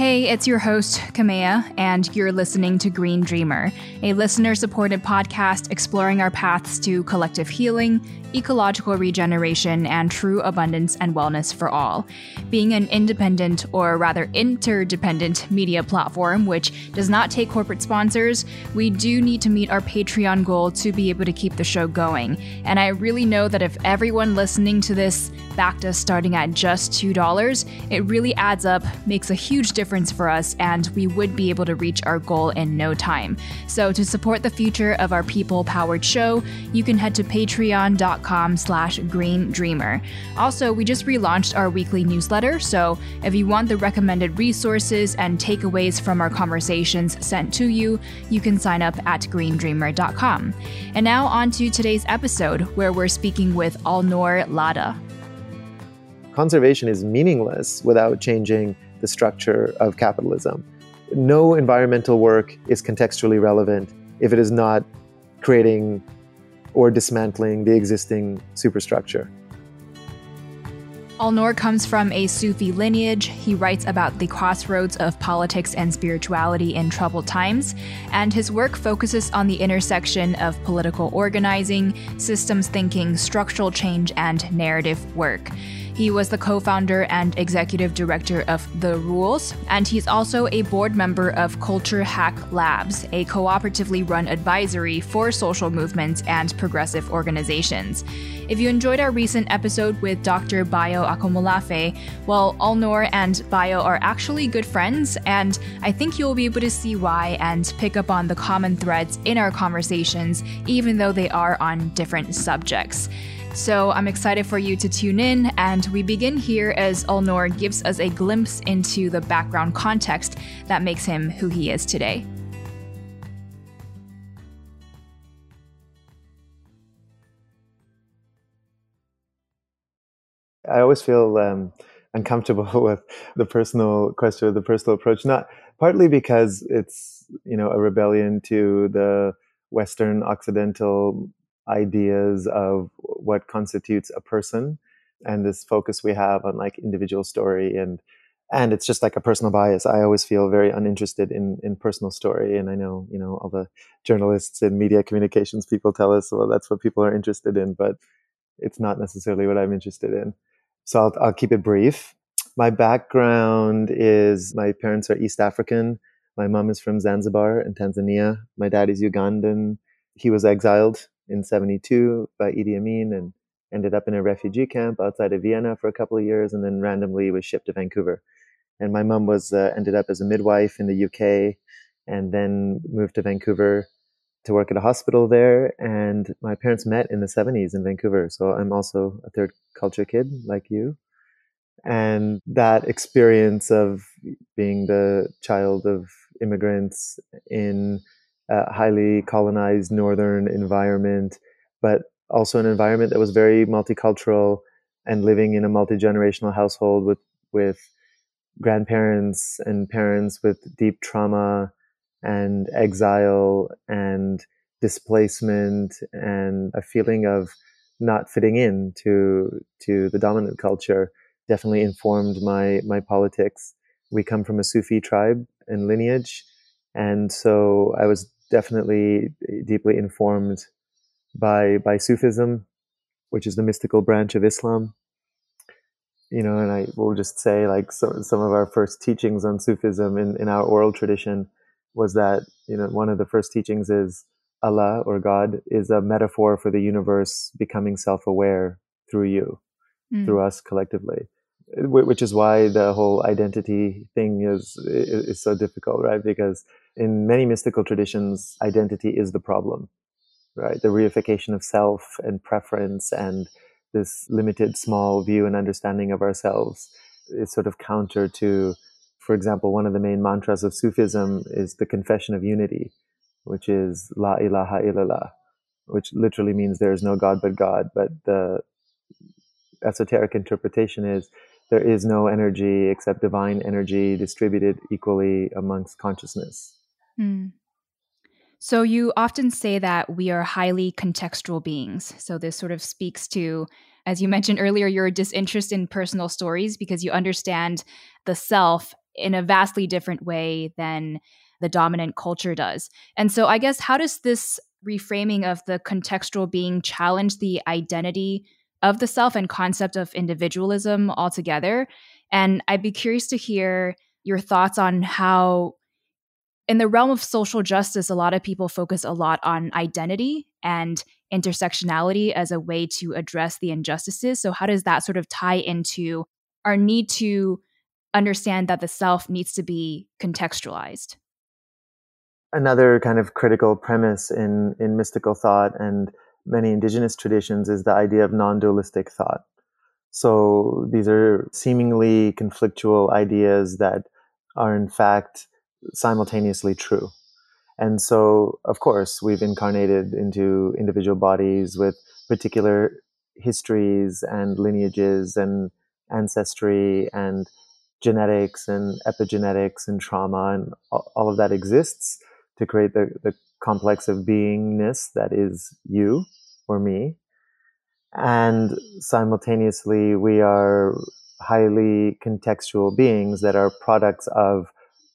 Hey, it's your host, Kamea, and you're listening to Green Dreamer, a listener supported podcast exploring our paths to collective healing, ecological regeneration, and true abundance and wellness for all. Being an independent, or rather interdependent, media platform which does not take corporate sponsors, we do need to meet our Patreon goal to be able to keep the show going. And I really know that if everyone listening to this backed us starting at just $2, it really adds up, makes a huge difference for us, and we would be able to reach our goal in no time. So to support the future of our people-powered show, you can head to patreon.com slash green dreamer. Also, we just relaunched our weekly newsletter, so if you want the recommended resources and takeaways from our conversations sent to you, you can sign up at greendreamer.com. And now on to today's episode, where we're speaking with Alnoor Ladha. Conservation is meaningless without changing the structure of capitalism. No environmental work is contextually relevant if it is not creating or dismantling the existing superstructure. Alnoor comes from a Sufi lineage. He writes about the crossroads of politics and spirituality in troubled times, and his work focuses on the intersection of political organizing, systems thinking, structural change, and narrative work. He was the co founder and executive director of The Rules, and he's also a board member of Culture Hack Labs, a cooperatively run advisory for social movements and progressive organizations. If you enjoyed our recent episode with Dr. Bayo Akomolafe, well, Alnoor and Bayo are actually good friends, and I think you'll be able to see why and pick up on the common threads in our conversations, even though they are on different subjects. So I'm excited for you to tune in, and we begin here as Alnoor gives us a glimpse into the background context that makes him who he is today. I always feel um, uncomfortable with the personal question, or the personal approach. Not partly because it's you know a rebellion to the Western Occidental ideas of what constitutes a person and this focus we have on like individual story and and it's just like a personal bias. I always feel very uninterested in in personal story and i know you know all the journalists and media communications people tell us well that's what people are interested in but it's not necessarily what i'm interested in. So i'll, I'll keep it brief. My background is my parents are east african. My mom is from zanzibar in tanzania. My dad is ugandan. He was exiled in 72 by Idi Amin and ended up in a refugee camp outside of Vienna for a couple of years and then randomly was shipped to Vancouver. And my mom was uh, ended up as a midwife in the UK and then moved to Vancouver to work at a hospital there. And my parents met in the 70s in Vancouver. So I'm also a third culture kid like you. And that experience of being the child of immigrants in a highly colonized northern environment, but also an environment that was very multicultural and living in a multi-generational household with with grandparents and parents with deep trauma and exile and displacement and a feeling of not fitting in to to the dominant culture definitely informed my my politics. We come from a sufi tribe and lineage and so i was definitely deeply informed by by Sufism, which is the mystical branch of Islam. You know, and I will just say, like, so, some of our first teachings on Sufism in, in our oral tradition was that, you know, one of the first teachings is Allah or God is a metaphor for the universe becoming self aware through you, mm. through us collectively. Which is why the whole identity thing is, is so difficult, right? Because in many mystical traditions, identity is the problem, right? The reification of self and preference and this limited small view and understanding of ourselves is sort of counter to, for example, one of the main mantras of Sufism is the confession of unity, which is La ilaha illallah, which literally means there is no God but God. But the esoteric interpretation is there is no energy except divine energy distributed equally amongst consciousness. Mm. So you often say that we are highly contextual beings. So this sort of speaks to, as you mentioned earlier, your disinterest in personal stories because you understand the self in a vastly different way than the dominant culture does. And so, I guess, how does this reframing of the contextual being challenge the identity of the self and concept of individualism altogether? And I'd be curious to hear your thoughts on how, in the realm of social justice, a lot of people focus a lot on identity and intersectionality as a way to address the injustices. So, how does that sort of tie into our need to understand that the self needs to be contextualized? Another kind of critical premise in, in mystical thought and many indigenous traditions is the idea of non dualistic thought. So, these are seemingly conflictual ideas that are, in fact, simultaneously true. And so, of course, we've incarnated into individual bodies with particular histories and lineages and ancestry and genetics and epigenetics and trauma and all of that exists to create the, the complex of beingness that is you or me. And simultaneously, we are highly contextual beings that are products of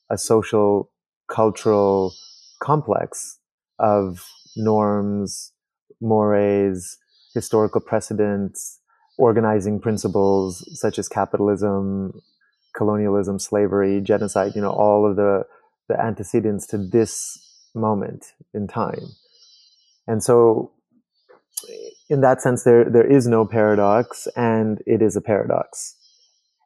a social, cultural complex of norms, mores, historical precedents, organizing principles such as capitalism, colonialism, slavery, genocide, you know, all of the, the antecedents to this moment in time. And so in that sense, there, there is no paradox and it is a paradox.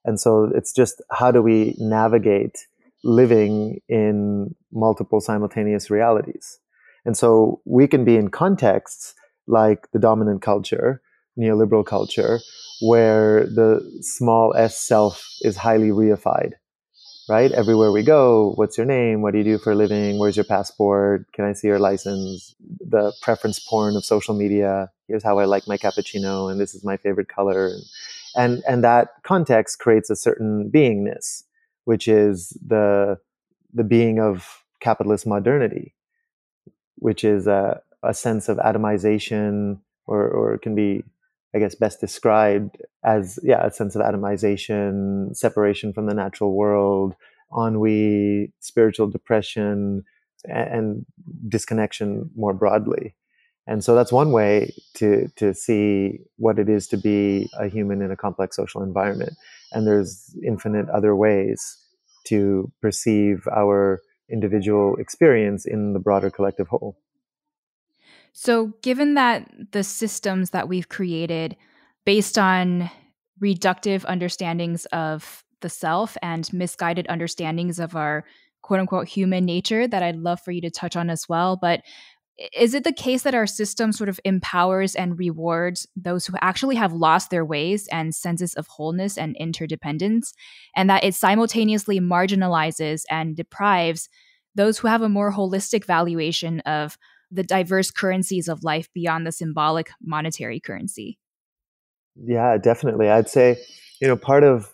And so it's just how do we navigate living in multiple simultaneous realities? And so we can be in contexts like the dominant culture, neoliberal culture, where the small s self is highly reified, right? Everywhere we go, what's your name? What do you do for a living? Where's your passport? Can I see your license? The preference porn of social media. Here's how I like my cappuccino, and this is my favorite color. And, and, that context creates a certain beingness, which is the, the being of capitalist modernity, which is a, a sense of atomization, or, or can be I guess, best described as, yeah, a sense of atomization, separation from the natural world, ennui, spiritual depression, and disconnection more broadly. And so that's one way to, to see what it is to be a human in a complex social environment. And there's infinite other ways to perceive our individual experience in the broader collective whole. So, given that the systems that we've created based on reductive understandings of the self and misguided understandings of our quote unquote human nature that I'd love for you to touch on as well. But is it the case that our system sort of empowers and rewards those who actually have lost their ways and senses of wholeness and interdependence, and that it simultaneously marginalizes and deprives those who have a more holistic valuation of the diverse currencies of life beyond the symbolic monetary currency? Yeah, definitely. I'd say, you know, part of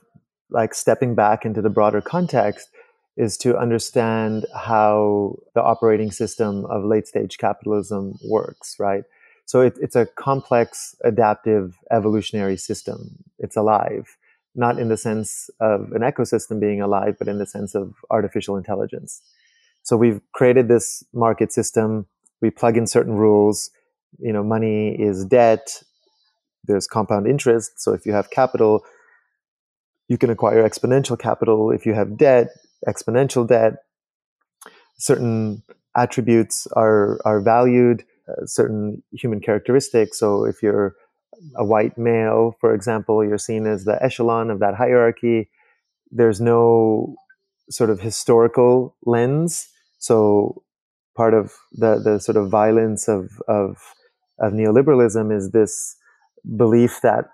like stepping back into the broader context is to understand how the operating system of late stage capitalism works, right? So it, it's a complex, adaptive, evolutionary system. It's alive, not in the sense of an ecosystem being alive, but in the sense of artificial intelligence. So we've created this market system we plug in certain rules. You know, money is debt. There's compound interest. So if you have capital, you can acquire exponential capital. If you have debt, exponential debt. Certain attributes are are valued. Uh, certain human characteristics. So if you're a white male, for example, you're seen as the echelon of that hierarchy. There's no sort of historical lens. So part of the the sort of violence of of of neoliberalism is this belief that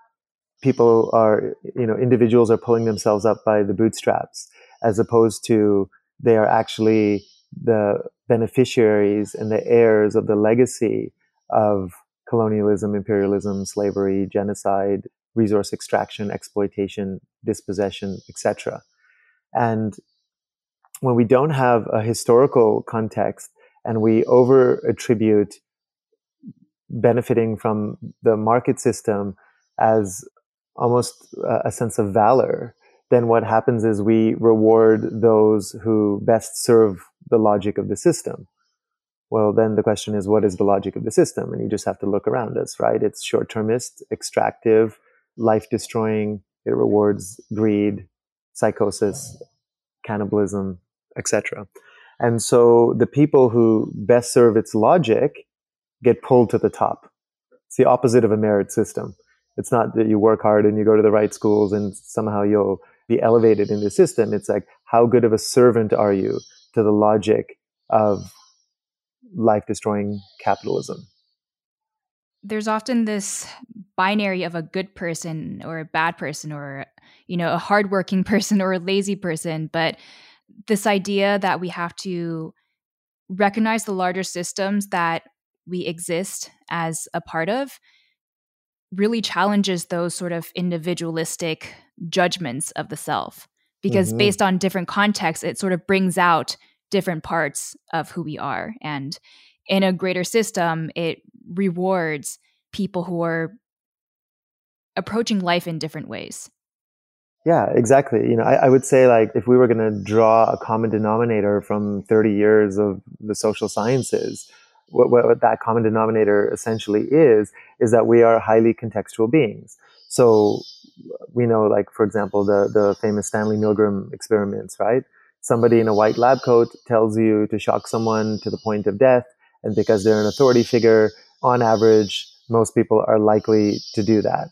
people are you know individuals are pulling themselves up by the bootstraps as opposed to they are actually the beneficiaries and the heirs of the legacy of colonialism imperialism slavery genocide resource extraction exploitation dispossession etc and when we don't have a historical context and we over attribute benefiting from the market system as almost a sense of valor then what happens is we reward those who best serve the logic of the system. Well, then the question is, what is the logic of the system? And you just have to look around us, right? It's short termist, extractive, life destroying. It rewards greed, psychosis, cannibalism, etc. And so the people who best serve its logic get pulled to the top. It's the opposite of a merit system. It's not that you work hard and you go to the right schools and somehow you'll be elevated in the system. It's like, how good of a servant are you to the logic of life destroying capitalism? There's often this binary of a good person or a bad person or, you know, a hardworking person or a lazy person. But this idea that we have to recognize the larger systems that we exist as a part of really challenges those sort of individualistic judgments of the self because mm-hmm. based on different contexts it sort of brings out different parts of who we are. And in a greater system it rewards people who are approaching life in different ways. Yeah exactly. You know i, I would say like if we were going to draw a common denominator from 30 years of the social sciences what, what that common denominator essentially is, is that we are highly contextual beings. So we know, like, for example, the, the famous Stanley Milgram experiments, right? Somebody in a white lab coat tells you to shock someone to the point of death. And because they're an authority figure, on average, most people are likely to do that.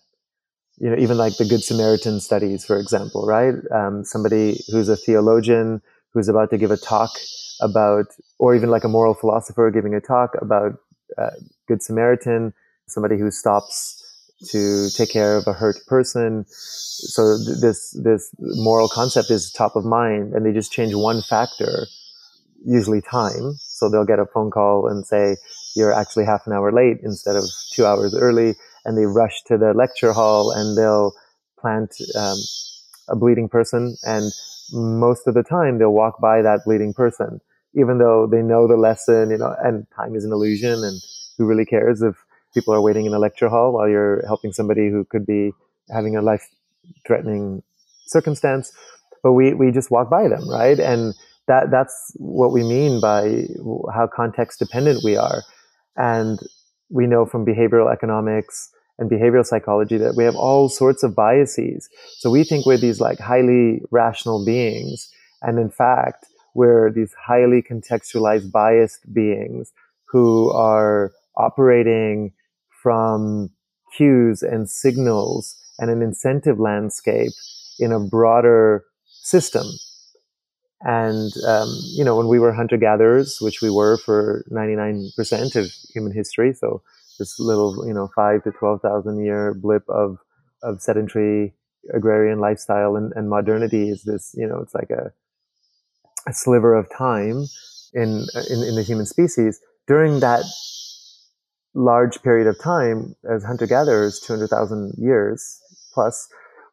You know, even like the Good Samaritan studies, for example, right? Um, somebody who's a theologian who's about to give a talk about, or even like a moral philosopher giving a talk about uh, Good Samaritan, somebody who stops to take care of a hurt person. So th- this this moral concept is top of mind, and they just change one factor, usually time. So they'll get a phone call and say you're actually half an hour late instead of two hours early, and they rush to the lecture hall and they'll plant um, a bleeding person, and most of the time they'll walk by that bleeding person even though they know the lesson, you know, and time is an illusion and who really cares if people are waiting in a lecture hall while you're helping somebody who could be having a life threatening circumstance. But we, we just walk by them, right? And that, that's what we mean by how context dependent we are. And we know from behavioral economics and behavioral psychology that we have all sorts of biases. So we think we're these like highly rational beings. And in fact, we're these highly contextualized, biased beings who are operating from cues and signals and an incentive landscape in a broader system. And, um, you know, when we were hunter gatherers, which we were for 99% of human history, so this little, you know, five to 12,000 year blip of, of sedentary agrarian lifestyle and, and modernity is this, you know, it's like a, a sliver of time in, in, in the human species. During that large period of time as hunter gatherers 200,000 years plus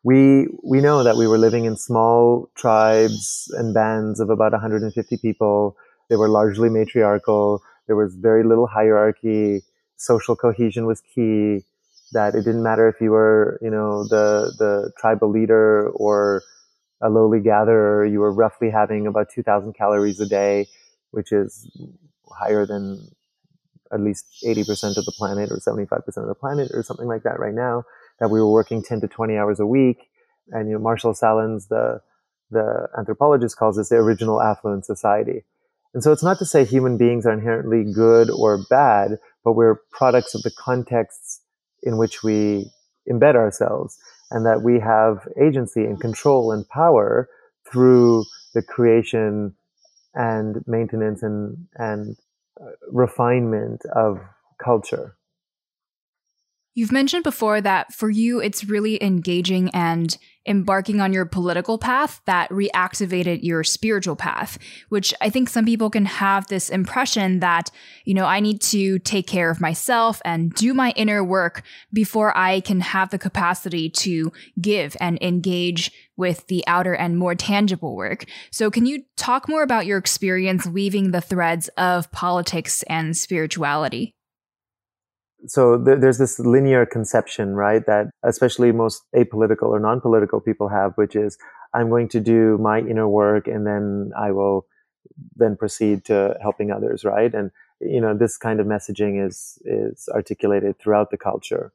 we we know that we were living in small tribes and bands of about 150 people. They were largely matriarchal. There was very little hierarchy social cohesion was key that it didn't matter if you were you know the the tribal leader or a lowly gatherer, you were roughly having about 2,000 calories a day, which is higher than at least 80% of the planet or 75% of the planet or something like that right now, that we were working 10 to 20 hours a week. And, you know, Marshall Sahlins, the, the anthropologist calls this the original affluent society. And so it's not to say human beings are inherently good or bad, but we're products of the contexts in which we embed ourselves and that we have agency and control and power through the creation and maintenance and, and uh, refinement of culture. You've mentioned before that for you, it's really engaging and embarking on your political path that reactivated your spiritual path, which I think some people can have this impression that, you know, I need to take care of myself and do my inner work before I can have the capacity to give and engage with the outer and more tangible work. So can you talk more about your experience weaving the threads of politics and spirituality? So th- there's this linear conception, right? That especially most apolitical or non-political people have, which is I'm going to do my inner work and then I will then proceed to helping others, right? And you know, this kind of messaging is is articulated throughout the culture.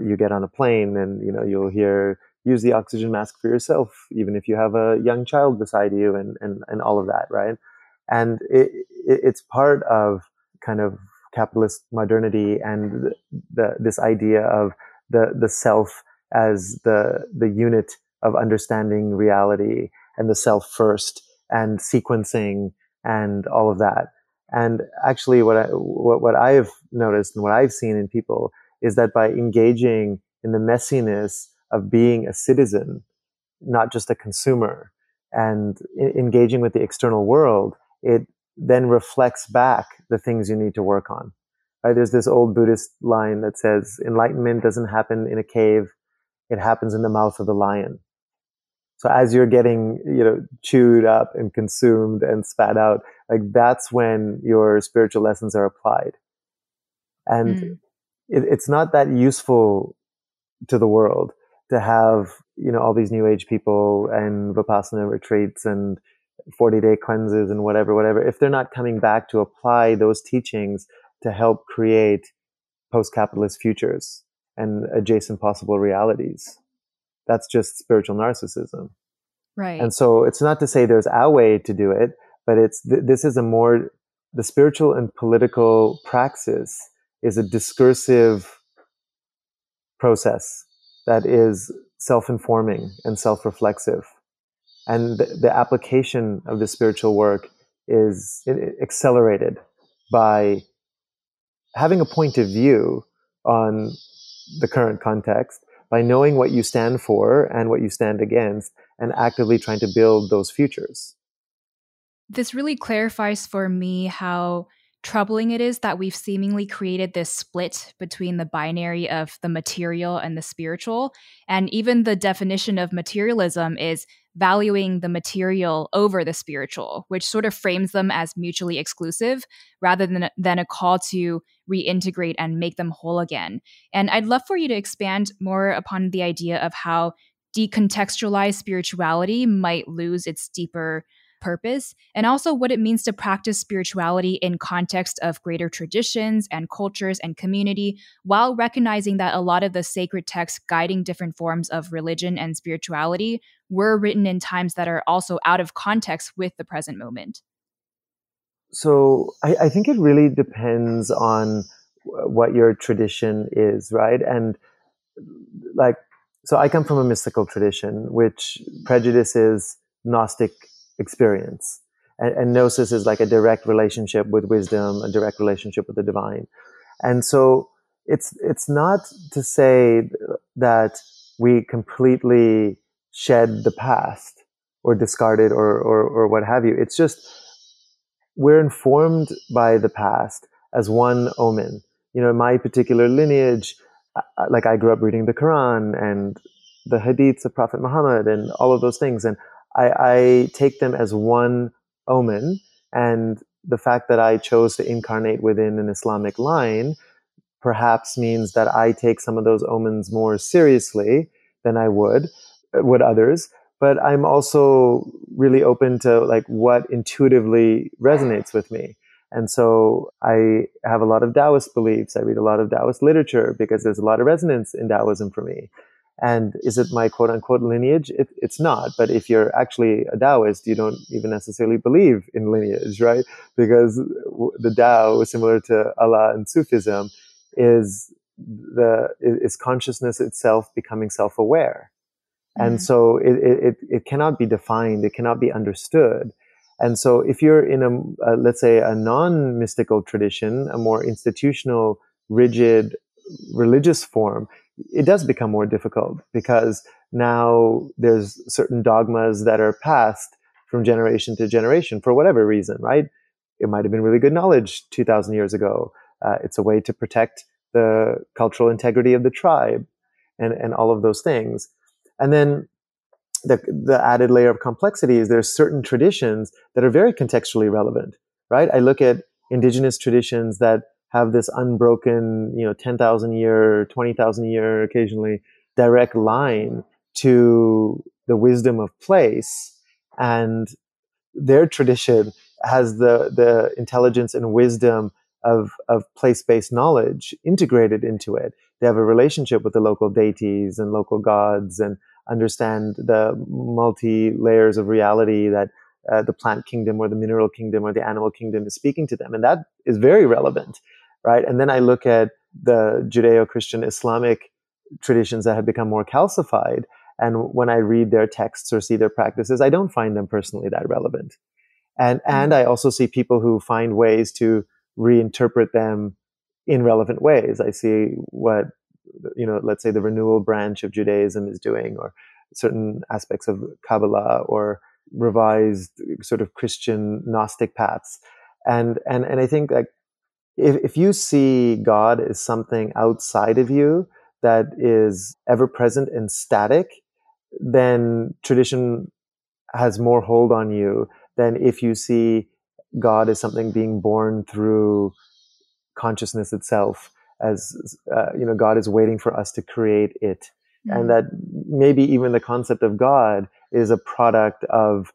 You get on a plane and you know you'll hear use the oxygen mask for yourself, even if you have a young child beside you, and and and all of that, right? And it, it it's part of kind of capitalist modernity and the, this idea of the the self as the the unit of understanding reality and the self first and sequencing and all of that. And actually, what I what, what I've noticed and what I've seen in people is that by engaging in the messiness of being a citizen, not just a consumer, and engaging with the external world, it then reflects back the things you need to work on. Right? There's this old Buddhist line that says, enlightenment doesn't happen in a cave. It happens in the mouth of the lion. So as you're getting, you know, chewed up and consumed and spat out, like that's when your spiritual lessons are applied. And Mm. it, it's not that useful to the world to have, you know, all these new age people and Vipassana retreats and 40 day cleanses and whatever, whatever, if they're not coming back to apply those teachings to help create post capitalist futures and adjacent possible realities. That's just spiritual narcissism. Right. And so it's not to say there's our way to do it, but it's th- this is a more the spiritual and political praxis is a discursive process that is self-informing and self-reflexive. And the, the application of the spiritual work is accelerated by having a point of view on the current context, by knowing what you stand for and what you stand against, and actively trying to build those futures. this really clarifies for me how troubling it is that we've seemingly created this split between the binary of the material and the spiritual. And even the definition of materialism is valuing the material over the spiritual, which sort of frames them as mutually exclusive rather than, than a call to reintegrate and make them whole again. And I'd love for you to expand more upon the idea of how decontextualized spirituality might lose its deeper purpose and also what it means to practice spirituality in context of greater traditions and cultures and community while recognizing that a lot of the sacred texts guiding different forms of religion and spirituality were written in times that are also out of context with the present moment So I, I think it really depends on what your tradition is, right? And like, so I come from a mystical tradition, which prejudices Gnostic experience. And, and gnosis is like a direct relationship with wisdom, a direct relationship with the divine. And so it's, it's not to say that we completely shed the past or discard it or, or, or what have you. It's just, we're informed by the past as one omen. You know, my particular lineage, like I grew up reading the Quran and the hadiths of Prophet Muhammad and all of those things. And I, I take them as one omen. And the fact that I chose to incarnate within an Islamic line perhaps means that I take some of those omens more seriously than I would, would others. But I'm also really open to like what intuitively resonates with me. And so I have a lot of Taoist beliefs. I read a lot of Taoist literature because there's a lot of resonance in Taoism for me. And is it my quote unquote lineage? It, it's not. But if you're actually a Taoist, you don't even necessarily believe in lineage, right? Because the Tao, similar to Allah and Sufism, is the is consciousness itself becoming self-aware. And Mhm. so it, it, it cannot be defined, it cannot be understood. And so if you're in a, uh, let's say, a non mystical tradition, a more institutional, rigid religious form, it does become more difficult because now there's certain dogmas that are passed from generation to generation for whatever reason, right? It might have been really good knowledge 2000 years ago. Uh, it's a way to protect the cultural integrity of the tribe and, and all of those things. And then the, the added layer of complexity is there's certain traditions that are very contextually relevant, right? I look at indigenous traditions that have this unbroken, you know, 10,000 year, 20,000 year, occasionally direct line to the wisdom of place. And their tradition has the, the intelligence and wisdom of, of place based knowledge integrated into it. They have a relationship with the local deities and local gods and understand the multi layers of reality that uh, the plant kingdom or the mineral kingdom or the animal kingdom is speaking to them. And that is very relevant, right? And then I look at the Judeo Christian Islamic traditions that have become more calcified. And when I read their texts or see their practices, I don't find them personally that relevant. And, mm-hmm. and I also see people who find ways to reinterpret them in relevant ways. I see what, you know, let's say the renewal branch of Judaism is doing, or certain aspects of Kabbalah, or revised sort of Christian Gnostic paths. And, and, and I think like if, if you see God as something outside of you that is ever present and static, then tradition has more hold on you than if you see God as something being born through consciousness itself as uh, you know god is waiting for us to create it mm-hmm. and that maybe even the concept of god is a product of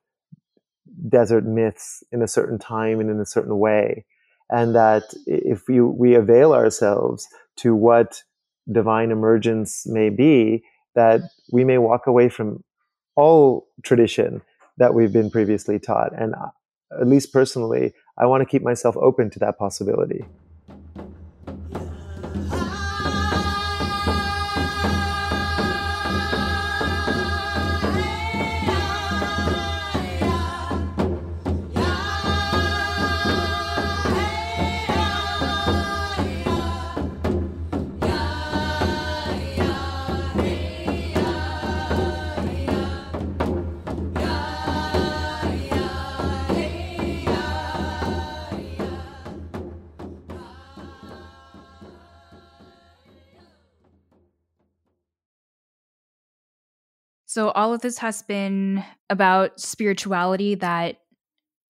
desert myths in a certain time and in a certain way. And that if we, we avail ourselves to what divine emergence may be, that we may walk away from all tradition that we've been previously taught. And uh, at least personally, I want to keep myself open to that possibility. All of this has been about spirituality that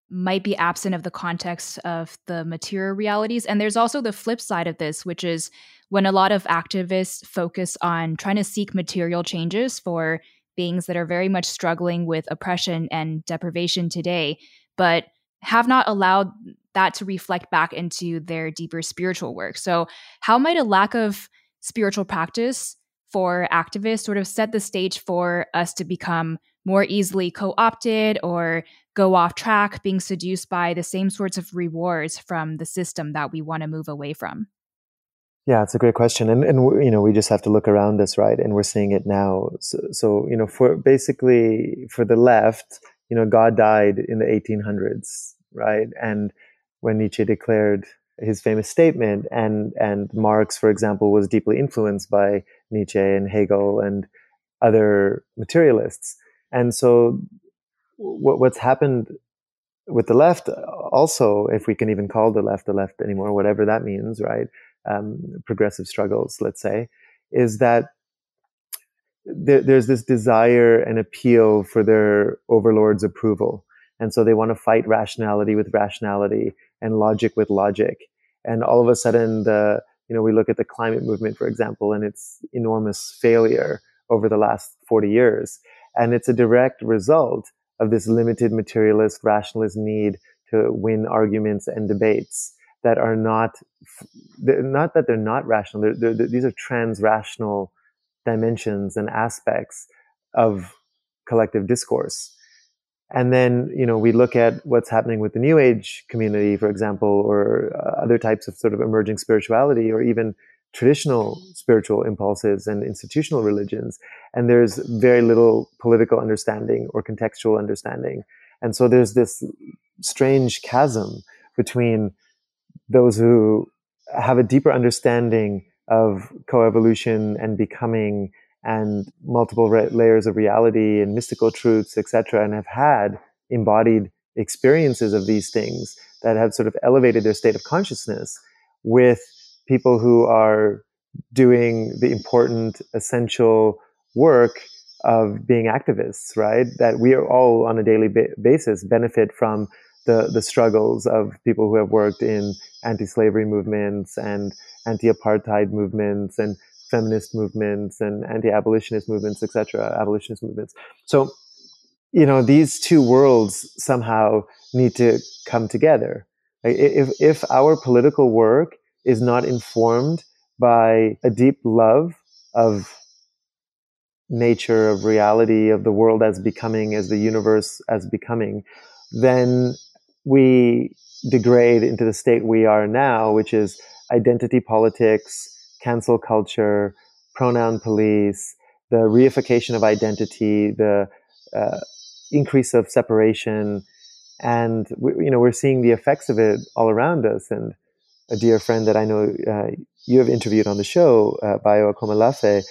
might be absent of the context of the material realities. And there's also the flip side of this, which is when a lot of activists focus on trying to seek material changes for beings that are very much struggling with oppression and deprivation today, but have not allowed that to reflect back into their deeper spiritual work. So, how might a lack of spiritual practice for activists sort of set the stage for us to become more easily co opted or go off track, being seduced by the same sorts of rewards from the system that we want to move away from? Yeah, it's a great question, and and you know we just have to look around us, right? And we're seeing it now. So, so you know, for basically for the left, you know, God died in the 1800s, right? And when Nietzsche declared his famous statement, and and Marx, for example, was deeply influenced by Nietzsche and Hegel and other materialists. And so, what, what's happened with the left, also, if we can even call the left the left anymore, whatever that means, right? Um, progressive struggles, let's say, is that there, there's this desire and appeal for their overlord's approval. And so they want to fight rationality with rationality and logic with logic. And all of a sudden, the you know, we look at the climate movement, for example, and its enormous failure over the last 40 years. And it's a direct result of this limited materialist, rationalist need to win arguments and debates that are not, not that they're not rational. They're, they're, these are trans-rational dimensions and aspects of collective discourse. And then, you know, we look at what's happening with the New Age community, for example, or uh, other types of sort of emerging spirituality, or even traditional spiritual impulses and institutional religions. And there's very little political understanding or contextual understanding. And so there's this strange chasm between those who have a deeper understanding of coevolution and becoming and multiple re- layers of reality and mystical truths, etc., and have had embodied experiences of these things that have sort of elevated their state of consciousness with people who are doing the important, essential work of being activists, right? That we are all on a daily ba- basis benefit from the the struggles of people who have worked in anti-slavery movements and anti-apartheid movements and feminist movements and anti-abolitionist movements, etc., abolitionist movements. So, you know, these two worlds somehow need to come together. If if our political work is not informed by a deep love of nature, of reality, of the world as becoming, as the universe as becoming, then we degrade into the state we are now, which is identity politics, cancel culture, pronoun police, the reification of identity, the uh, increase of separation, and we, you know we're seeing the effects of it all around us. And a dear friend that I know uh, you have interviewed on the show, uh, Bayo Akomolafe,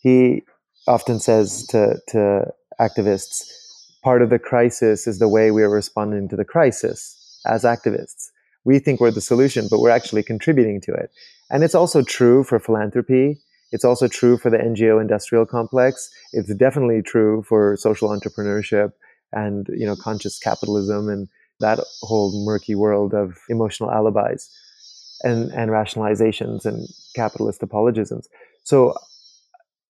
he often says to to activists, part of the crisis is the way we are responding to the crisis as activists. We think we're the solution, but we're actually contributing to it. And it's also true for philanthropy. It's also true for the NGO industrial complex. It's definitely true for social entrepreneurship and, you know, conscious capitalism and that whole murky world of emotional alibis and, and rationalizations and capitalist apologisms. So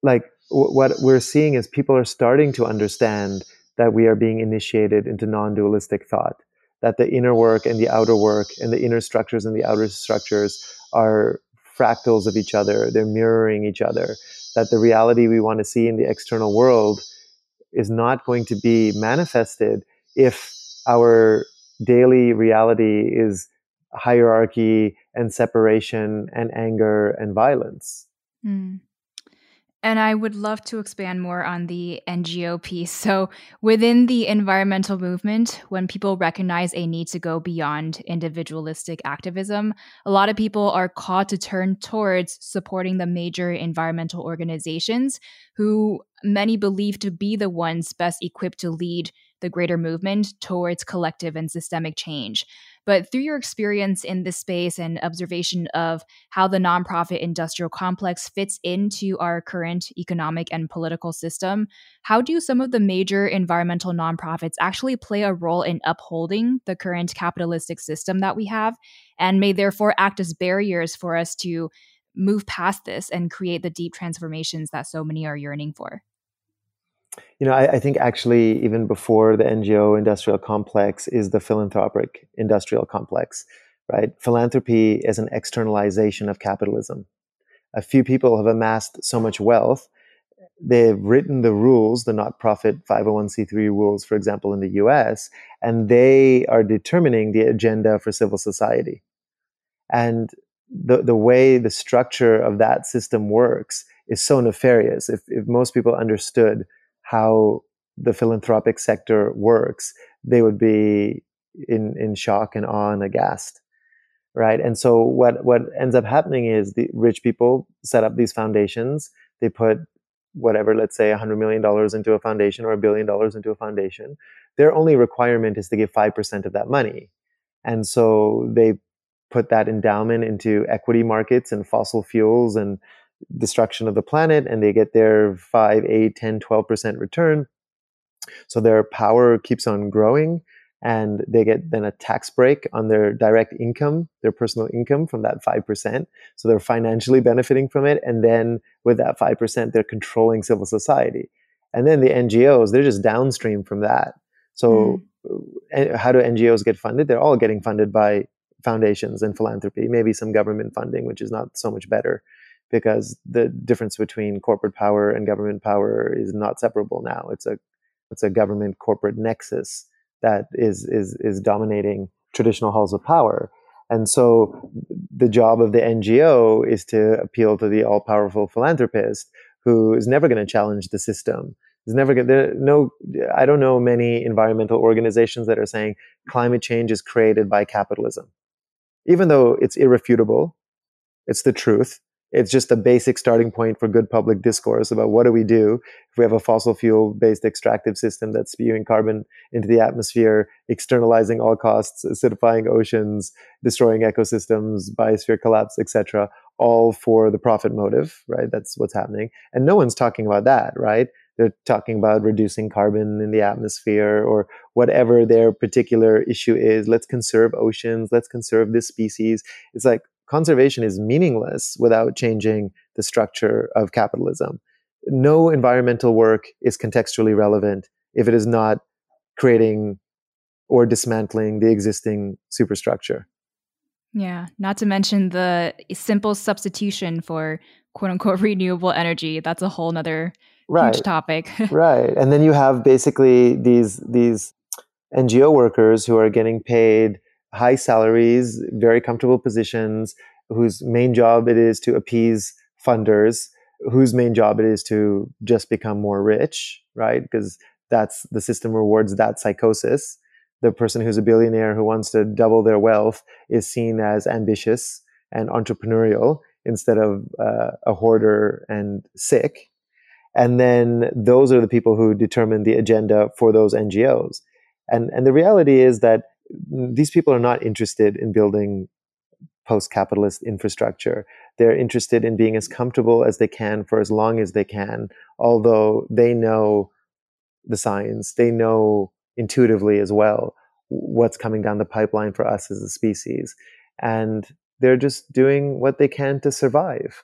like w- what we're seeing is people are starting to understand that we are being initiated into non-dualistic thought that the inner work and the outer work and the inner structures and the outer structures are fractals of each other, they're mirroring each other, that the reality we want to see in the external world is not going to be manifested if our daily reality is hierarchy and separation and anger and violence. Mm. And I would love to expand more on the NGO piece. So, within the environmental movement, when people recognize a need to go beyond individualistic activism, a lot of people are called to turn towards supporting the major environmental organizations who many believe to be the ones best equipped to lead the greater movement towards collective and systemic change. But through your experience in this space and observation of how the nonprofit industrial complex fits into our current economic and political system, how do some of the major environmental nonprofits actually play a role in upholding the current capitalistic system that we have and may therefore act as barriers for us to move past this and create the deep transformations that so many are yearning for? You know, I, I, think actually even before the NGO industrial complex is the philanthropic industrial complex, right? Philanthropy is an externalization of capitalism. A few people have amassed so much wealth. They've written the rules, the not profit 501c3 rules, for example, in the US, and they are determining the agenda for civil society. And the, the way the structure of that system works is so nefarious. If, if most people understood how the philanthropic sector works, they would be in, in shock and awe and aghast. Right. And so what, what ends up happening is the rich people set up these foundations. They put whatever, let's say $100 million into a foundation or a billion dollars into a foundation. Their only requirement is to give 5% of that money. And so they put that endowment into equity markets and fossil fuels and destruction of the planet and they get their 5 8 10 12% return. So their power keeps on growing and they get then a tax break on their direct income their personal income from that 5% so they're financially benefiting from it and then with that 5% they're controlling civil society. And then the ngos they're just downstream from that. So mm. how do ngos get funded? They're all getting funded by foundations and philanthropy maybe some government funding which is not so much better because the difference between corporate power and government power is not separable now. It's a it's a government corporate nexus that is is is dominating traditional halls of power. And so the job of the NGO is to appeal to the all powerful philanthropist who is never going to challenge the system. Is never going to no I don't know many environmental organizations that are saying climate change is created by capitalism. Even though it's irrefutable, it's the truth it's just a basic starting point for good public discourse about what do we do if we have a fossil fuel based extractive system that's spewing carbon into the atmosphere, externalizing all costs, acidifying oceans, destroying ecosystems, biosphere collapse, etc., all for the profit motive, right? That's what's happening. And no one's talking about that, right? they're talking about reducing carbon in the atmosphere or whatever their particular issue is. Let's conserve oceans. Let's conserve this species. It's like conservation is meaningless without changing the structure of capitalism. No environmental work is contextually relevant if it is not creating or dismantling the existing superstructure. Yeah, not to mention the simple substitution for quote unquote renewable energy. That's a whole nother right. huge topic. right. And then you have basically these these NGO workers who are getting paid high salaries, very comfortable positions, whose main job it is to appease funders, whose main job it is to just become more rich, right? Because that's the system rewards that psychosis. The person who's a billionaire who wants to double their wealth is seen as ambitious and entrepreneurial instead of uh, a hoarder and sick. And then those are the people who determine the agenda for those NGOs. And, and the reality is that these people are not interested in building post capitalist infrastructure. They're interested in being as comfortable as they can for as long as they can, although they know the science, they know intuitively as well what's coming down the pipeline for us as a species. And they're just doing what they can to survive.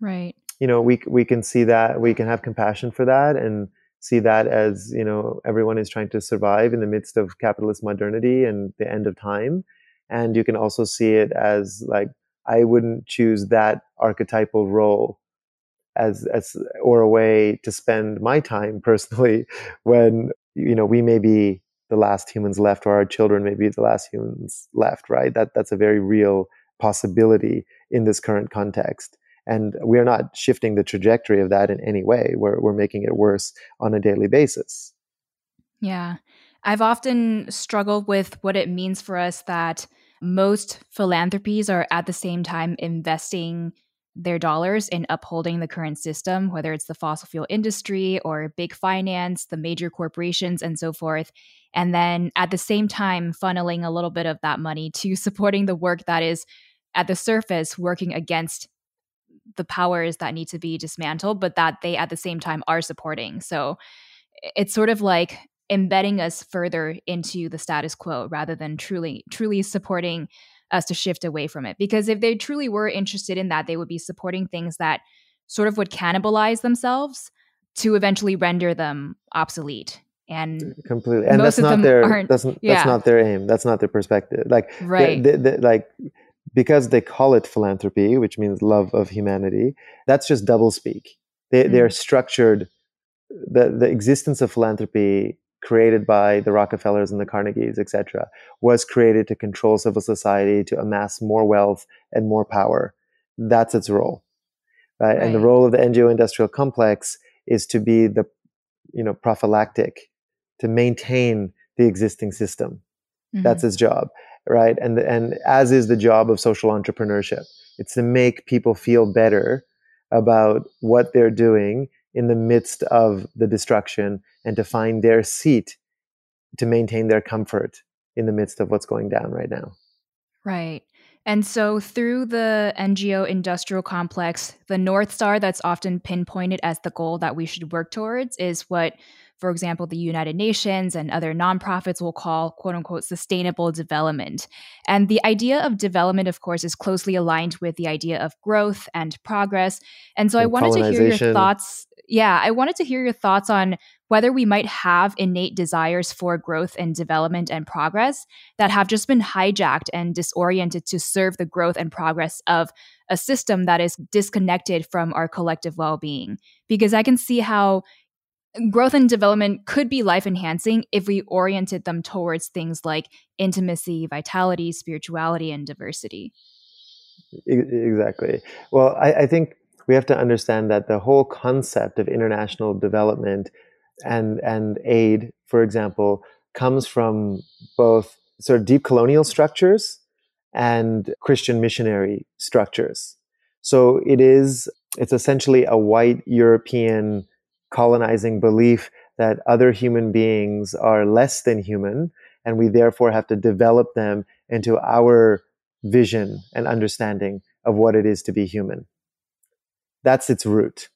Right. You know, we we can see that we can have compassion for that and see that as you know everyone is trying to survive in the midst of capitalist modernity and the end of time. And you can also see it as like i wouldn't choose that archetypal role as as or a way to spend my time personally when you know we may be the last humans left or our children may be the last humans left right? That that's a very real possibility in this current context and we're not shifting the trajectory of that in any way. We're, we're making it worse on a daily basis. Yeah. I've often struggled with what it means for us that most philanthropies are at the same time investing their dollars in upholding the current system, whether it's the fossil fuel industry or big finance, the major corporations, and so forth. And then at the same time, funneling a little bit of that money to supporting the work that is at the surface working against the powers that need to be dismantled, but that they at the same time are supporting. So it's sort of like embedding us further into the status quo rather than truly truly supporting us to shift away from it. Because if they truly were interested in that, they would be supporting things that sort of would cannibalize themselves to eventually render them obsolete and completely and that's not their that's, yeah. that's not their aim that's not their perspective like right they, they, they, like because they call it philanthropy, which means love of humanity, that's just doublespeak. They, mm. They're structured, the, the existence of philanthropy created by the Rockefellers and the Carnegies, etc., was created to control civil society, to amass more wealth and more power. That's its role. Right? right. And the role of the NGO industrial complex is to be the you know prophylactic, to maintain the existing system. Mm-hmm. That's its job right? And and as is the job of social entrepreneurship, it's to make people feel better about what they're doing in the midst of the destruction and to find their seat to maintain their comfort in the midst of what's going down right now. Right. And so, through the NGO industrial complex, the North Star that's often pinpointed as the goal that we should work towards is what for example, the United Nations and other nonprofits will call quote unquote sustainable development. And the idea of development, of course, is closely aligned with the idea of growth and progress. And so and I wanted to hear your thoughts. Yeah, I wanted to hear your thoughts on whether we might have innate desires for growth and development and progress that have just been hijacked and disoriented to serve the growth and progress of a system that is disconnected from our collective well being. Because I can see how growth and development could be life enhancing if we oriented them towards things like intimacy, vitality, spirituality, and diversity. Exactly. Well, I, I, think we have to understand that the whole concept of international development and and aid, for example, comes from both sort of deep colonial structures and Christian missionary structures. So it is it's essentially a white European colonizing belief that other human beings are less than human, and we therefore have to develop them into our vision and understanding of what it is to be human. That's its root.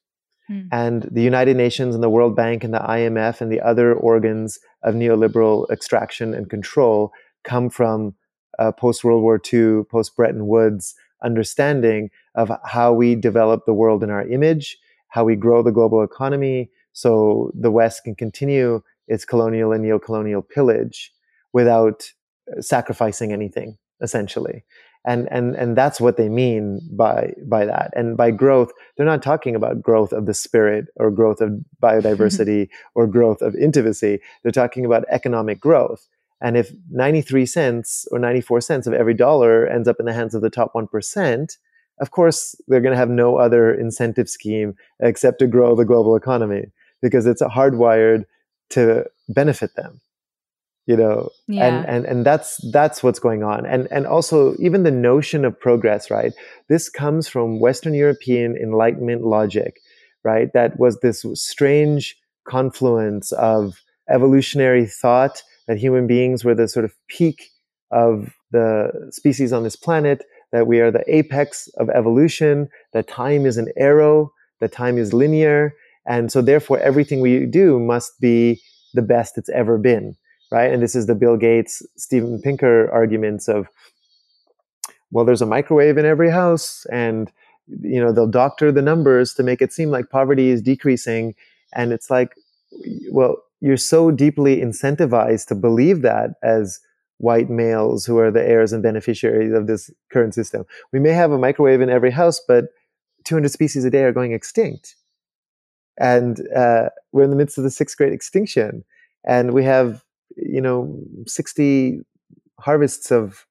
Hmm. And the United Nations and the World Bank and the IMF and the other organs of neoliberal extraction and control come from uh, post World War II, post Bretton Woods understanding of how we develop the world in our image, how we grow the global economy, so the West can continue its colonial and neo-colonial pillage without uh, sacrificing anything, essentially. And, and, and that's what they mean by, by that. And by growth, they're not talking about growth of the spirit or growth of biodiversity or growth of intimacy. They're talking about economic growth. And if 93 cents or 94 cents of every dollar ends up in the hands of the top 1%, of course, they're going to have no other incentive scheme except to grow the global economy because it's hardwired to benefit them you know? Yeah. and and and that's that's what's going on. And and also even the notion of progress right? This comes from western european enlightenment logic right? That was this strange confluence of evolutionary thought that human beings were the sort of peak of the species on this planet that we are the apex of evolution that time is an arrow that time is linear and so therefore everything we do must be the best it's ever been right? And this is the bill gates steven pinker arguments of well there's a microwave in every house and you know they'll doctor the numbers to make it seem like poverty is decreasing and it's like well you're so deeply incentivized to believe that as white males who are the heirs and beneficiaries of this current system. We may have a microwave in every house but 200 species a day are going extinct. And uh, we're in the midst of the sixth great extinction and we have you know 60 harvests of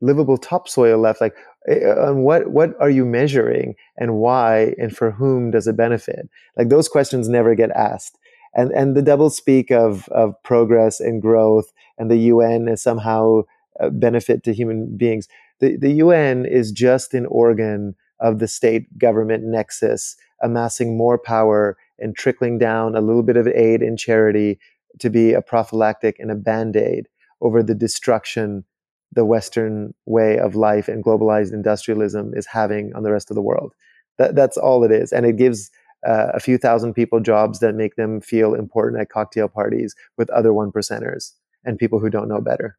livable topsoil left. Like uh, what what are you measuring and why and for whom does it benefit? Like those questions never get asked and and the double speak of of progress and growth and the UN is somehow a benefit to human beings the the UN is just an organ of the state government nexus amassing more power and trickling down a little bit of aid and charity to be a prophylactic and a band aid over the destruction the Western way of life and globalized industrialism is having on the rest of the world. That, that's all it is. And it gives uh, a few thousand people jobs that make them feel important at cocktail parties with other one percenters and people who don't know better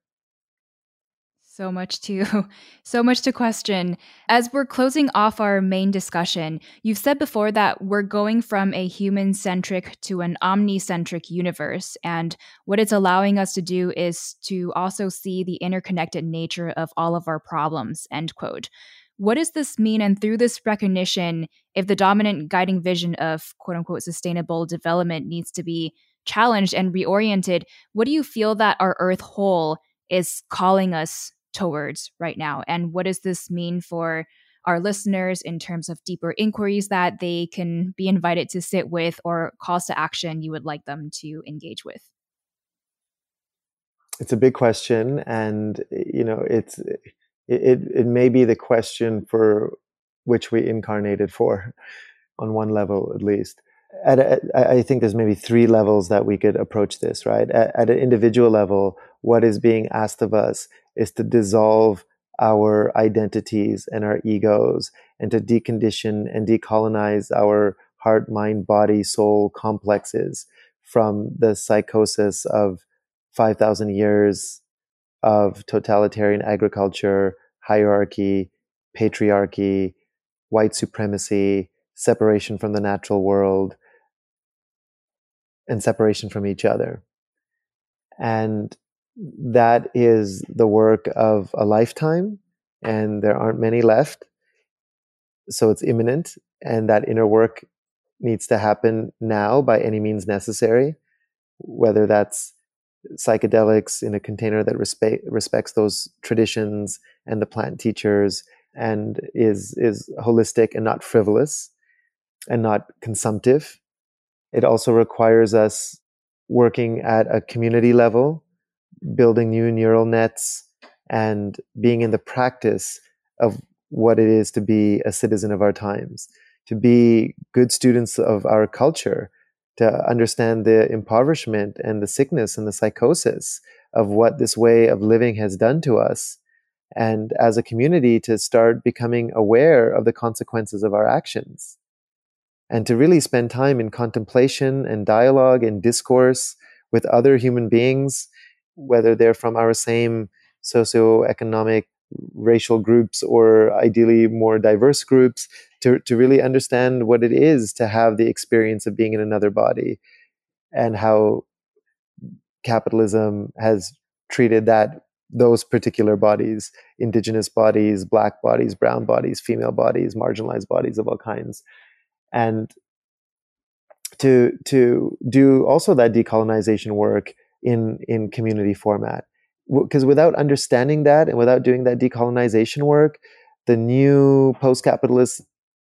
so much to so much to question. As we're closing off our main discussion, you've said before that we're going from a human-centric to an omni-centric universe and what it's allowing us to do is to also see the interconnected nature of all of our problems, end quote. What does this mean and through this recognition if the dominant guiding vision of quote unquote sustainable development needs to be challenged and reoriented, what do you feel that our earth whole is calling us towards right now? And what does this mean for our listeners in terms of deeper inquiries that they can be invited to sit with or calls to action you would like them to engage with? It's a big question, and you know, it's it it may be the question for which we incarnated for, on one level at least. At a, I think there's maybe three levels that we could approach this. Right at, at an individual level, what is being asked of us is to dissolve our identities and our egos and to decondition and decolonize our heart, mind, body, soul complexes from the psychosis of 5,000 years of totalitarian agriculture, hierarchy, patriarchy, white supremacy, separation from the natural world, and separation from each other. And that is the work of a lifetime, and there aren't many left. So it's imminent, and that inner work needs to happen now by any means necessary, whether that's psychedelics in a container that respect, respects those traditions and the plant teachers and is is holistic and not frivolous and not consumptive. It also requires us working at a community level building new neural nets and being in the practice of what it is to be a citizen of our times, to be good students of our culture, to understand the impoverishment and the sickness and the psychosis of what this way of living has done to us. And as a community, to start becoming aware of the consequences of our actions. and to really spend time in contemplation and dialogue and discourse with other human beings, whether they're from our same socioeconomic racial groups or ideally more diverse groups to, to really understand what it is to have the experience of being in another body and how capitalism has treated that those particular bodies indigenous bodies black bodies brown bodies female bodies marginalized bodies of all kinds. And to to do also that decolonization work in in community format because without understanding that and without doing that decolonization work the new post-capitalist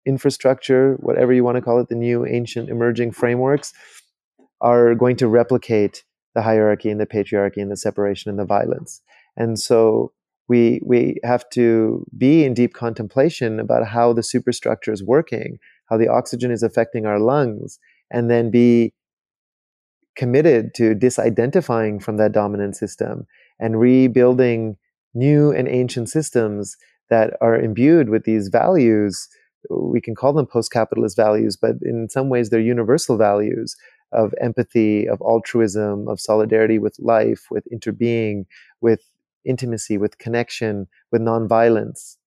infrastructure whatever you want to call it the new ancient emerging frameworks are going to replicate the hierarchy and the patriarchy and the separation and the violence. And so we we have to be in deep contemplation about how the superstructure is working how the oxygen is affecting our lungs and then be committed to disidentifying from that dominant system and rebuilding new and ancient systems that are imbued with these values. We can call them post capitalist values, but in some ways they're universal values of empathy, of altruism, of solidarity with life, with interbeing, with intimacy, with connection, with nonviolence.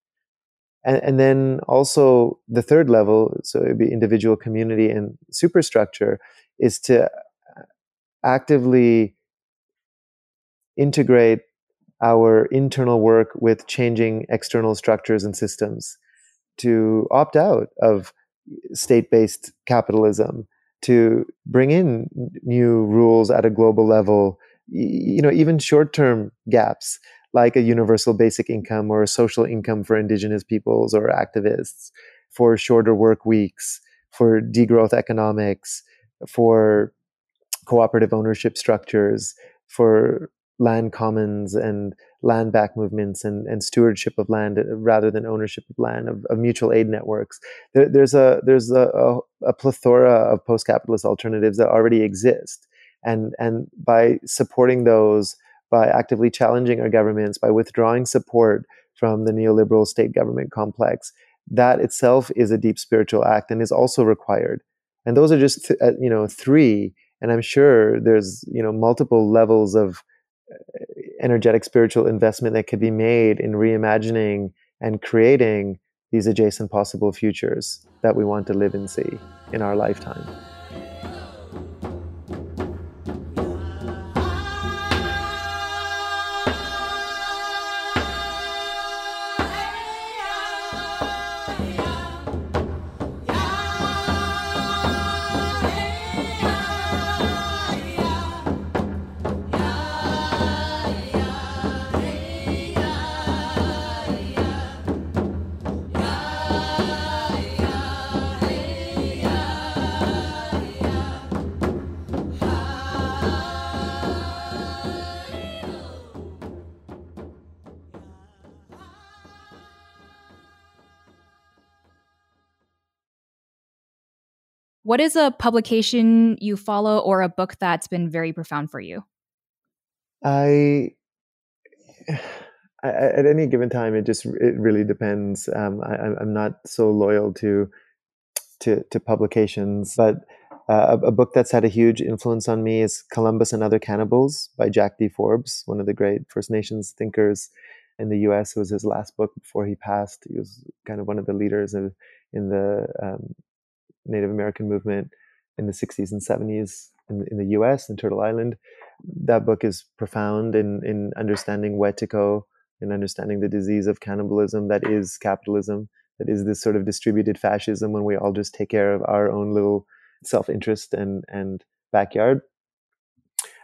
And, and then also the third level, so it'd be individual, community, and superstructure, is to actively integrate our internal work with changing external structures and systems to opt out of state based capitalism, to bring in new rules at a global level, you know, even short term gaps like a universal basic income or a social income for indigenous peoples or activists, for shorter work weeks, for degrowth economics, for cooperative ownership structures, for land commons and land back movements and, and stewardship of land uh, rather than ownership of land of, of mutual aid networks. There, there's a there's a, a, a plethora of post-capitalist alternatives that already exist. And and by supporting those by actively challenging our governments by withdrawing support from the neoliberal state government complex that itself is a deep spiritual act and is also required. And those are just th- uh, you know three. And i'm sure there's you know multiple levels of energetic spiritual investment that could be made in reimagining and creating these adjacent possible futures that we want to live and see in our lifetime. What is a publication you follow or a book that's been very profound for you? I, I at any given time, it just it really depends. Um, I, am not so loyal to to, to publications, but uh, a, a, book that's had a huge influence on me is Columbus and Other Cannibals by Jack D. Forbes, one of the great First Nations thinkers in the U.S. It was his last book before he passed. He was kind of one of the leaders of, in the um, Native American movement in the 60s and 70s in, in the US in Turtle Island. That book is profound in, in understanding Wetiko and understanding the disease of cannibalism that is capitalism, that is this sort of distributed fascism when we all just take care of our own little self interest and, and backyard.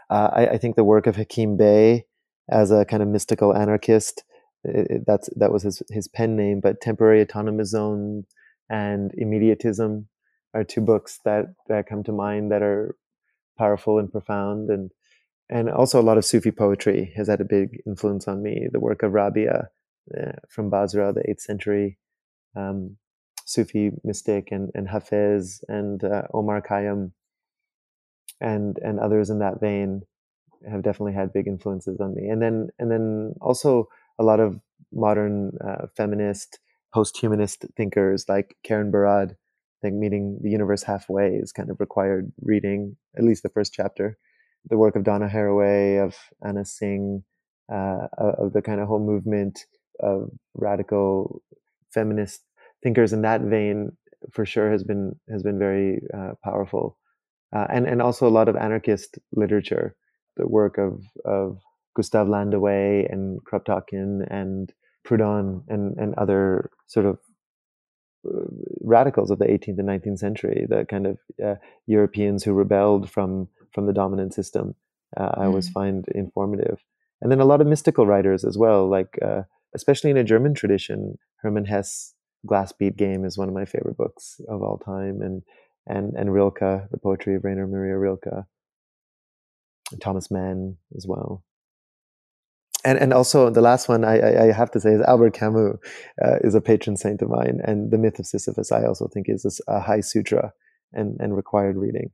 Uh, I, I, think the work of Hakim Bey as a kind of mystical anarchist, it, that's, that was his, his pen name, but Temporary Autonomous Zone and Immediatism are two books that that come to mind that are powerful and profound and and also a lot of Sufi poetry has had a big influence on me. The work of Rabia uh, from Basra, the eighth century um, Sufi mystic, and and Hafez and uh, Omar Khayyam, and and others in that vein have definitely had big influences on me. And then and then also a lot of modern uh, feminist, post-humanist thinkers like Karen Barad think meeting the universe halfway is kind of required reading, at least the first chapter. The work of Donna Haraway, of Anna Tsing, uh, of the kind of whole movement of radical feminist thinkers in that vein, for sure, has been has been very uh, powerful, uh, and and also a lot of anarchist literature. The work of of Gustav Landauer and Kropotkin and Proudhon and and other sort of radicals of the 18th and 19th century, the kind of uh, Europeans who rebelled from from the dominant system. Uh, I always mm. find informative, and then a lot of mystical writers as well, like uh, especially in a German tradition. Hermann Hesse, Glass Bead Game is one of my favorite books of all time, and and and Rilke, the poetry of Rainer Maria Rilke, Thomas Mann as well and and also the last one I, I have to say is Albert Camus uh, is a patron saint of mine, and the Myth of Sisyphus I also think is a high sutra and and required reading.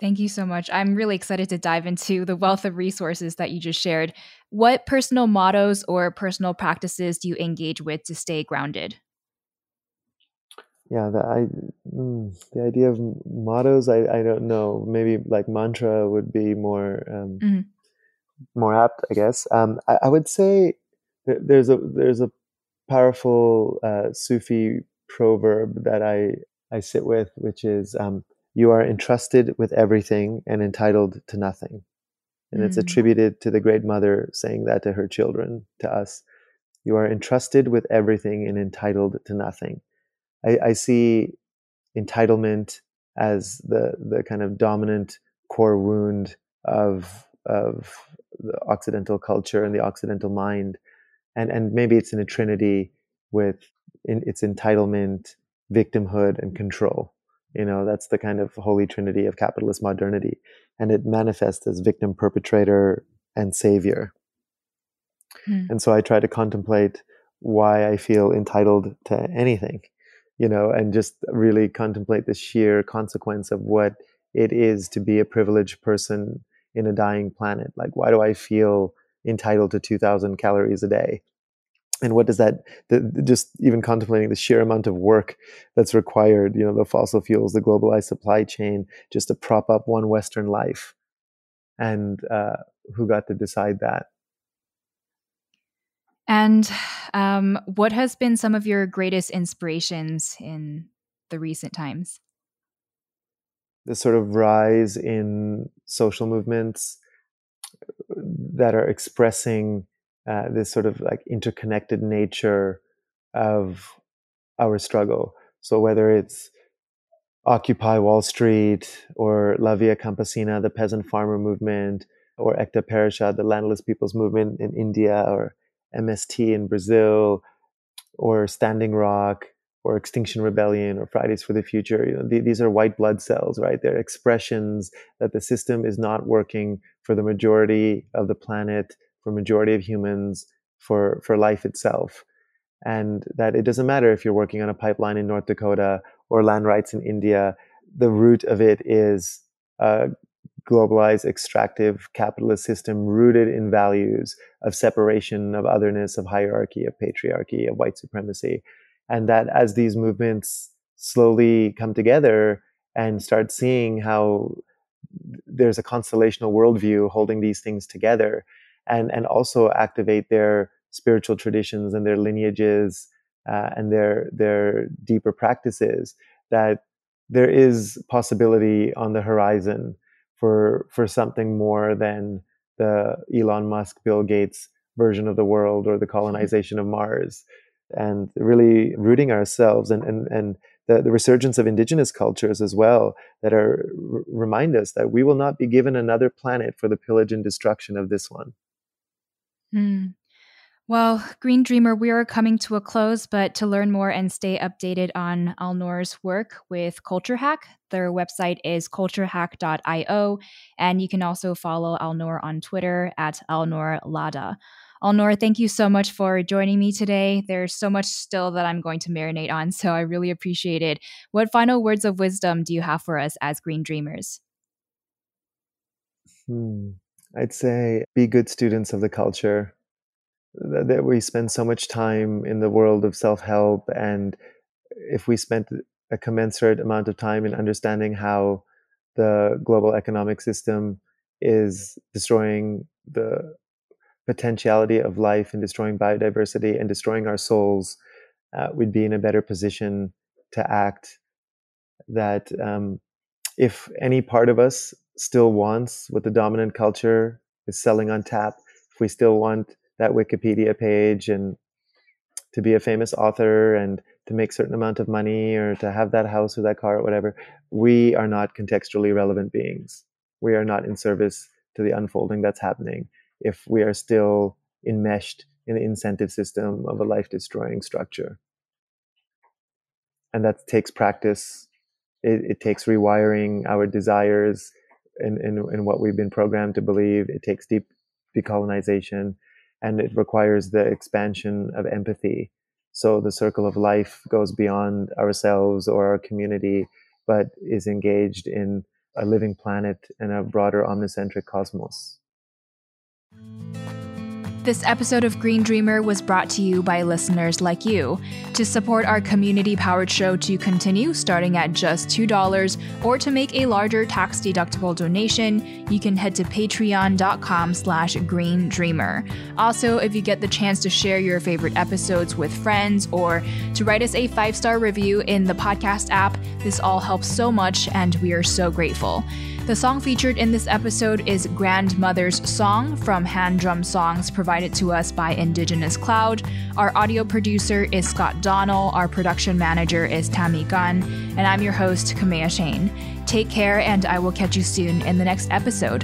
Thank you so much. I'm really excited to dive into the wealth of resources that you just shared. What personal mottos or personal practices do you engage with to stay grounded? Yeah, the I, mm, the idea of mottos, I, I don't know. Maybe like mantra would be more um, mm-hmm more apt, I guess. Um, I, I, would say there's a there's a powerful uh, Sufi proverb that I I sit with, which is um, "You are entrusted with everything and entitled to nothing," and mm. it's attributed to the Great Mother saying that to her children, to us. You are entrusted with everything and entitled to nothing. I, I see entitlement as the the kind of dominant core wound of of the Occidental culture and the Occidental mind, and and maybe it's in a trinity with in, its entitlement, victimhood, and control. You know, that's the kind of holy trinity of capitalist modernity, and it manifests as victim, perpetrator, and savior. Hmm. And so I try to contemplate why I feel entitled to anything, you know, and just really contemplate the sheer consequence of what it is to be a privileged person in a dying planet? Like, why do I feel entitled to 2000 calories a day? And what does that, the, just even contemplating the sheer amount of work that's required, you know, the fossil fuels, the globalized supply chain, just to prop up one Western life. And uh, who got to decide that? And um, what has been some of your greatest inspirations in the recent times? The sort of rise in social movements that are expressing uh, this sort of like interconnected nature of our struggle. So whether it's Occupy Wall Street or La Via Campesina, the peasant farmer movement, or Ekta Parishad, the landless people's movement in India, or MST in Brazil, or Standing Rock, or Extinction Rebellion or Fridays for the Future. You know, th- these are white blood cells, right? They're expressions that the system is not working for the majority of the planet, for majority of humans, for for life itself, and that it doesn't matter if you're working on a pipeline in North Dakota or land rights in India. The root of it is a globalized, extractive capitalist system rooted in values of separation, of otherness, of hierarchy, of patriarchy, of white supremacy and that as these movements slowly come together and start seeing how there's a constellational worldview holding these things together and and also activate their spiritual traditions and their lineages uh, and their their deeper practices that there is possibility on the horizon for for something more than the Elon Musk Bill Gates version of the world or the colonization of Mars and really rooting ourselves and, and, and the, the resurgence of indigenous cultures as well that are remind us that we will not be given another planet for the pillage and destruction of this one. Hmm. Well, Green Dreamer, we are coming to a close, but to learn more and stay updated on Alnoor's work with Culture Hack, their website is culturehack.io, and you can also follow Alnor on Twitter at Alnoor Ladha. Alnoor, thank you so much for joining me today. There's so much still that I'm going to marinate on, so I really appreciate it. What final words of wisdom do you have for us as Green Dreamers? Hmm. I'd say be good students of the culture. That we spend so much time in the world of self help, and if we spent a commensurate amount of time in understanding how the global economic system is destroying the potentiality of life and destroying biodiversity and destroying our souls, uh, we'd be in a better position to act. That um, if any part of us still wants what the dominant culture is selling on tap, if we still want that Wikipedia page and to be a famous author and to make certain amount of money or to have that house or that car or whatever, we are not contextually relevant beings. We are not in service to the unfolding that's happening if we are still enmeshed in the incentive system of a life destroying structure. And that takes practice. It, it takes rewiring our desires in, in, in what we've been programmed to believe. It takes deep decolonization and it requires the expansion of empathy. So the circle of life goes beyond ourselves or our community, but is engaged in a living planet and a broader omnicentric cosmos. This episode of Green Dreamer was brought to you by listeners like you. To support our community powered show to continue starting at just $2 or to make a larger tax deductible donation, you can head to patreon.com slash green dreamer. Also, if you get the chance to share your favorite episodes with friends or to write us a five-star review in the podcast app, this all helps so much and we are so grateful. The song featured in this episode is Grandmother's Song from Hand Drum Songs provided to us by Indigenous Cloud. Our audio producer is Scott Donnell, our production manager is Tammy Gunn, and I'm your host, Kamea Chayne. Take care, and I will catch you soon in the next episode.